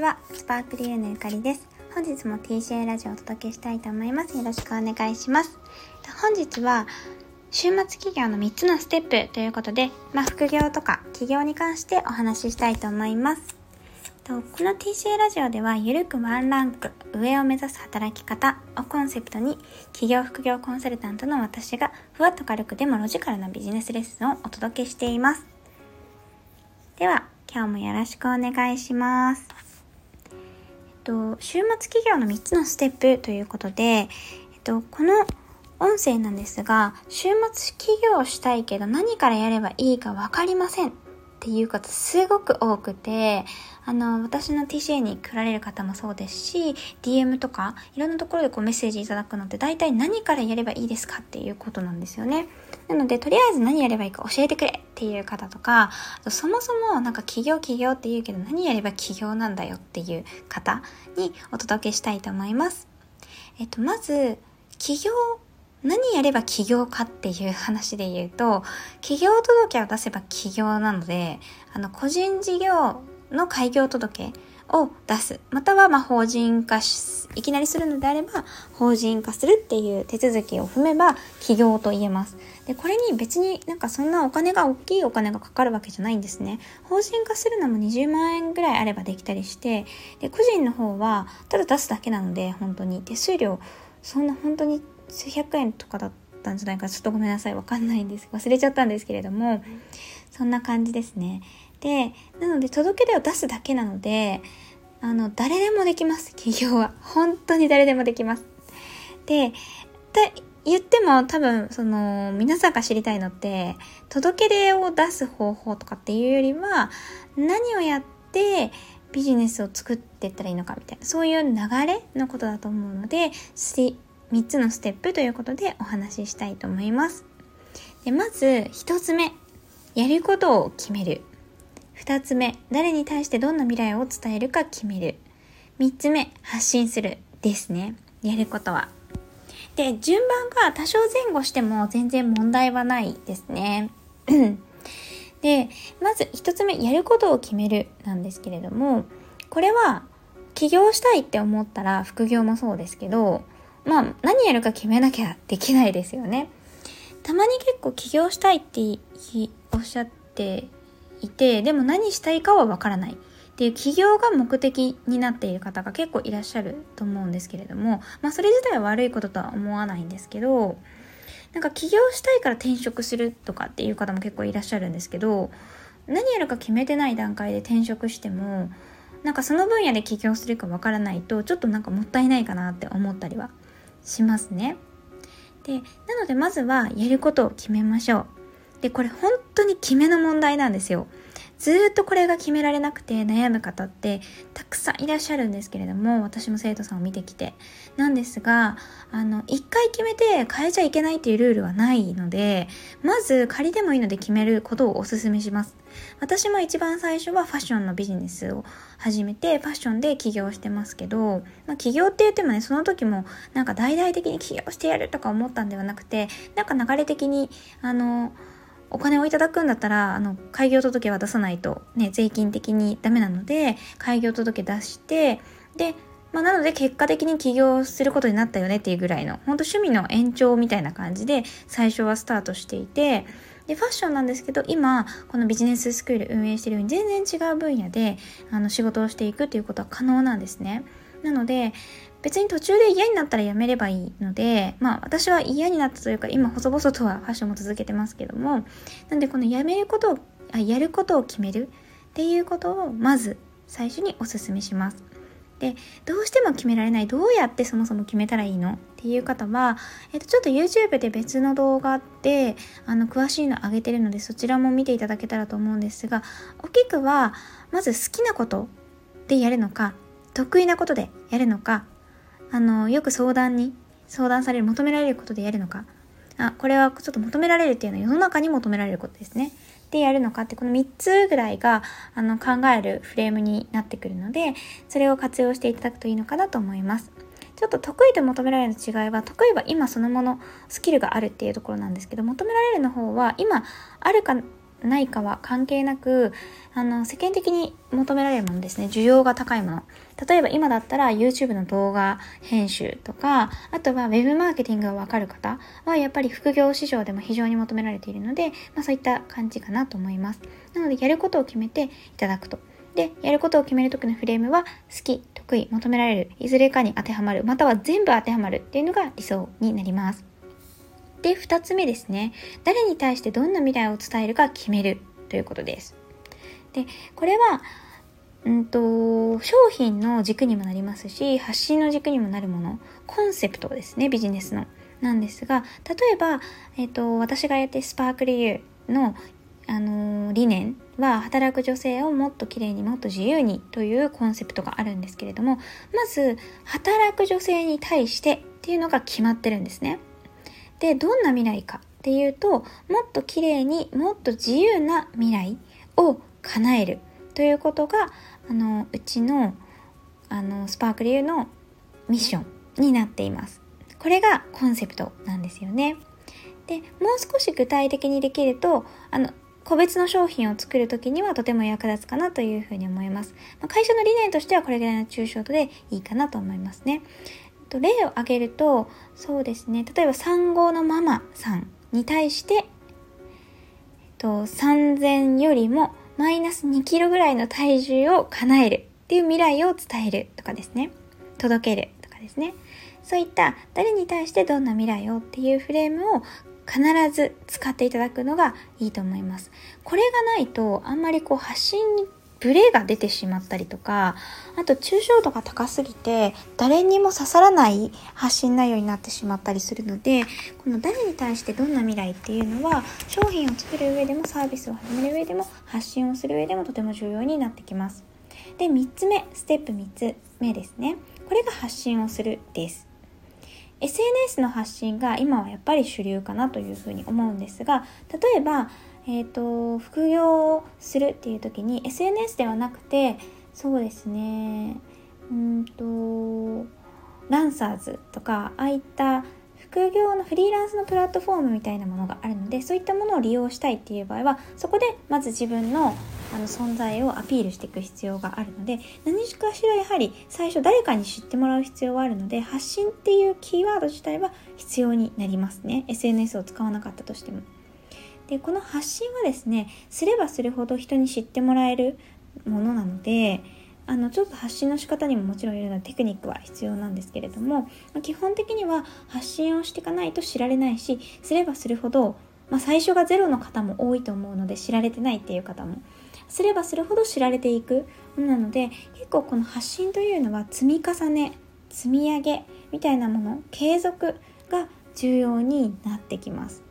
ちは、スパークリューのゆかりです。本日も TCA ラジオをお届けしたいと思います。よろしくお願いします。本日は、週末企業の3つのステップということで、まあ、副業とか企業に関してお話ししたいと思います。この TCA ラジオでは、ゆるくワンランク上を目指す働き方をコンセプトに、企業副業コンサルタントの私が、ふわっと軽くでもロジカルなビジネスレッスンをお届けしています。では、今日もよろしくお願いします。と、週末企業の3つのステップということで、えっと、この音声なんですが、週末起業したいけど何からやればいいか分かりません。っていう方すごく多くて、あの、私の TCA に来られる方もそうですし、DM とか、いろんなところでこうメッセージいただくのって大体何からやればいいですかっていうことなんですよね。なので、とりあえず何やればいいか教えてくれっていう方とか、そもそもなんか企業企業って言うけど何やれば企業なんだよっていう方にお届けしたいと思います。えっと、まず、企業何やれば起業かっていう話で言うと、起業届を出せば起業なので、あの、個人事業の開業届を出す。または、ま、法人化し、いきなりするのであれば、法人化するっていう手続きを踏めば、起業と言えます。で、これに別になんかそんなお金が、大きいお金がかかるわけじゃないんですね。法人化するのも20万円ぐらいあればできたりして、で、個人の方は、ただ出すだけなので、本当に手数料、そんな本当に数百円とかだったんじゃないかちょっとごめんなさいわかんないんです忘れちゃったんですけれどもそんな感じですねでなので届け出を出すだけなのであの誰でもできます企業は 本当に誰でもできますで言っても多分その皆さんが知りたいのって届け出を出す方法とかっていうよりは何をやってビジネスを作っていったらいいのかみたいなそういう流れのことだと思うので3つのステップということでお話ししたいと思います。でまず1つ目、やることを決める。2つ目、誰に対してどんな未来を伝えるか決める。3つ目、発信するですね。やることは。で、順番が多少前後しても全然問題はないですね。で、まず1つ目、やることを決めるなんですけれども、これは起業したいって思ったら副業もそうですけど、まあ何やるか決めなきゃできないですよね。たまに結構起業したいっておっしゃっていて、でも何したいかはわからないっていう起業が目的になっている方が結構いらっしゃると思うんですけれども、まあそれ自体は悪いこととは思わないんですけど、なんか起業したいから転職するとかっていう方も結構いらっしゃるんですけど、何やるか決めてない段階で転職しても、なんかその分野で起業するかわからないと、ちょっとなんかもったいないかなって思ったりはしますね。で、なのでまずはやることを決めましょう。で、これ本当に決めの問題なんですよ。ずっとこれが決められなくて悩む方ってたくさんいらっしゃるんですけれども、私も生徒さんを見てきて。なんですが、あの、一回決めて変えちゃいけないっていうルールはないので、まず仮でもいいので決めることをお勧めします。私も一番最初はファッションのビジネスを始めて、ファッションで起業してますけど、まあ、起業って言ってもね、その時もなんか大々的に起業してやるとか思ったんではなくて、なんか流れ的に、あの、お金をいただくんだったら、あの、開業届は出さないと、ね、税金的にダメなので、開業届出して、で、まあ、なので結果的に起業することになったよねっていうぐらいの、本当趣味の延長みたいな感じで最初はスタートしていて、で、ファッションなんですけど、今、このビジネススクール運営してるように全然違う分野で、あの、仕事をしていくっていうことは可能なんですね。なので、別に途中で嫌になったらやめればいいので、まあ私は嫌になったというか、今細々とはファッションも続けてますけども、なんでこのやめることを、あやることを決める？っていうことをまず最初にお勧めします。で、どうしても決められない、どうやってそもそも決めたらいいの？っていう方は、えっと、ちょっと YouTube で別の動画で、あの、詳しいの上げてるので、そちらも見ていただけたらと思うんですが、大きくは、まず好きなことでやるのか、得意なことでやるのか、あの、よく相談に、相談される、求められることでやるのか。あ、これはちょっと求められるっていうのは世の中に求められることですね。でやるのかって、この3つぐらいが、あの、考えるフレームになってくるので、それを活用していただくといいのかなと思います。ちょっと得意と求められるの違いは、得意は今そのもの、スキルがあるっていうところなんですけど、求められるの方は、今あるかないかは関係なく、あの、世間的に求められるものですね。需要が高いもの。例えば今だったら YouTube の動画編集とか、あとは Web マーケティングがわかる方はやっぱり副業市場でも非常に求められているので、まあそういった感じかなと思います。なのでやることを決めていただくと。で、やることを決めるときのフレームは、好き、得意、求められる、いずれかに当てはまる、または全部当てはまるっていうのが理想になります。で、二つ目ですね。誰に対してどんな未来を伝えるか決めるということです。で、これは、うんと、商品の軸にもなりますし、発信の軸にもなるもの、コンセプトですね、ビジネスの。なんですが、例えば、えっ、ー、と、私がやってスパークル U の、あのー、理念は、働く女性をもっと綺麗にもっと自由にというコンセプトがあるんですけれども、まず、働く女性に対してっていうのが決まってるんですね。で、どんな未来かっていうと、もっと綺麗にもっと自由な未来を叶えるということが、あの、うちの、あの、スパークリューのミッションになっています。これがコンセプトなんですよね。で、もう少し具体的にできると、あの、個別の商品を作るときにはとても役立つかなというふうに思います。まあ会社の理念としてはこれぐらいの抽象度でいいかなと思いますね。と例を挙げるとそうですね。例えば産後のママさんに対して、えっと、3000よりもマイナス2キロぐらいの体重を叶えるっていう未来を伝えるとかですね。届けるとかですね。そういった誰に対してどんな未来をっていうフレームを必ず使っていただくのがいいと思います。これがないとあんまりこう発信ブレが出てしまったりとか、あと抽象度が高すぎて誰にも刺さらない発信内容になってしまったりするので、この誰に対してどんな未来っていうのは商品を作る上でもサービスを始める上でも発信をする上でもとても重要になってきます。で、3つ目、ステップ3つ目ですね。これが発信をするです。SNS の発信が今はやっぱり主流かなというふうに思うんですが、例えば、え、ー、と、副業をするっていう時に SNS ではなくて、そうですね、うんと、ランサーズとか、ああいった副業のフリーランスのプラットフォームみたいなものがあるのでそういったものを利用したいっていう場合はそこでまず自分のあの存在をアピールしていく必要があるので何かしらやはり最初誰かに知ってもらう必要はあるので発信っていうキーワード自体は必要になりますね SNS を使わなかったとしても。でこの発信はですねすればするほど人に知ってもらえるものなのであのちょっと発信の仕方にももちろんいろんなテクニックは必要なんですけれども、ま基本的には発信をしていかないと知られないしすればするほど、まあ、最初がゼロの方も多いと思うので知られてないっていう方もすればするほど知られていくなので結構この発信というのは積み重ね積み上げみたいなもの継続が重要になってきます。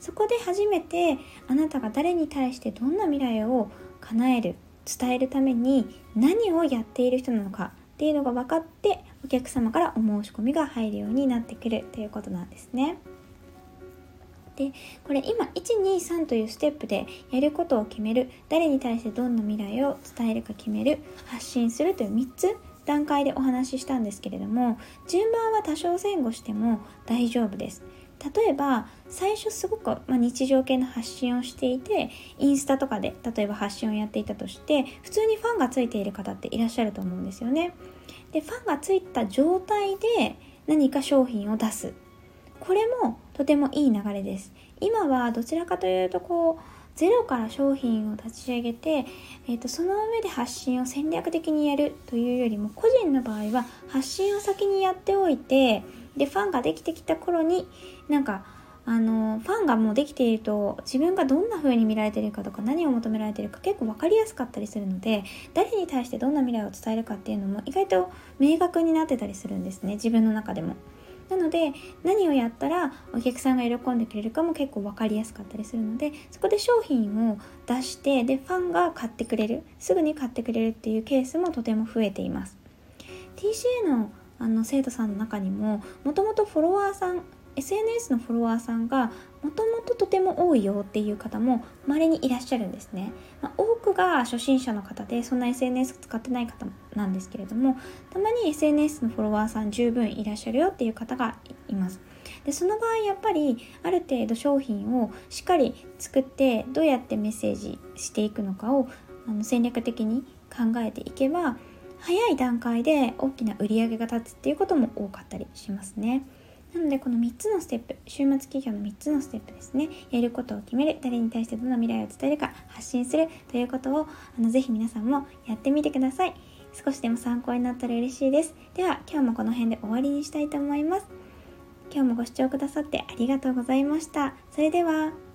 そこで初めてあなたが誰に対してどんな未来を叶える伝えるために何をやっている人なのかっていうのが分かってお客様からお申し込みが入るようになってくるということなんですね。でこれ今123というステップでやることを決める誰に対してどんな未来を伝えるか決める発信するという3つ段階でお話ししたんですけれども順番は多少前後しても大丈夫です例えば最初すごく、まあ、日常系の発信をしていてインスタとかで例えば発信をやっていたとして普通にファンがついている方っていらっしゃると思うんですよね。でファンがついた状態で何か商品を出す。これもとてもいい流れです。今はどちらかというとこうゼロから商品を立ち上げて、えーと、その上で発信を戦略的にやるというよりも個人の場合は発信を先にやっておいてでファンができてきた頃になんかあのファンがもうできていると自分がどんな風に見られてるかとか何を求められてるか結構分かりやすかったりするので誰に対してどんな未来を伝えるかっていうのも意外と明確になってたりするんですね自分の中でも。なので何をやったらお客さんが喜んでくれるかも結構分かりやすかったりするのでそこで商品を出してでファンが買ってくれるすぐに買ってくれるっていうケースもとても増えています TCA のあの生徒さんの中にももともとフォロワーさん SNS のフォロワーさんがもともととても多いよっていう方も稀にいらっしゃるんですね、まあ、多くが初心者の方でそんな SNS 使ってない方なんですけれどもたまに SNS のフォロワーさん十分いらっしゃるよっていう方がいます。でその場合やっぱりある程度商品をしっかり作ってどうやってメッセージしていくのかをあの戦略的に考えていけば早い段階で大きな売り上げが立つっていうことも多かったりしますね。なのでこの3つのステップ週末企業の3つのステップですね。やることを決める誰に対してどんな未来を伝えるか発信するということをあのぜひ皆さんもやってみてください。少しでも参考になったら嬉しいです。では今日もこの辺で終わりにしたいと思います。今日もご視聴くださってありがとうございました。それでは。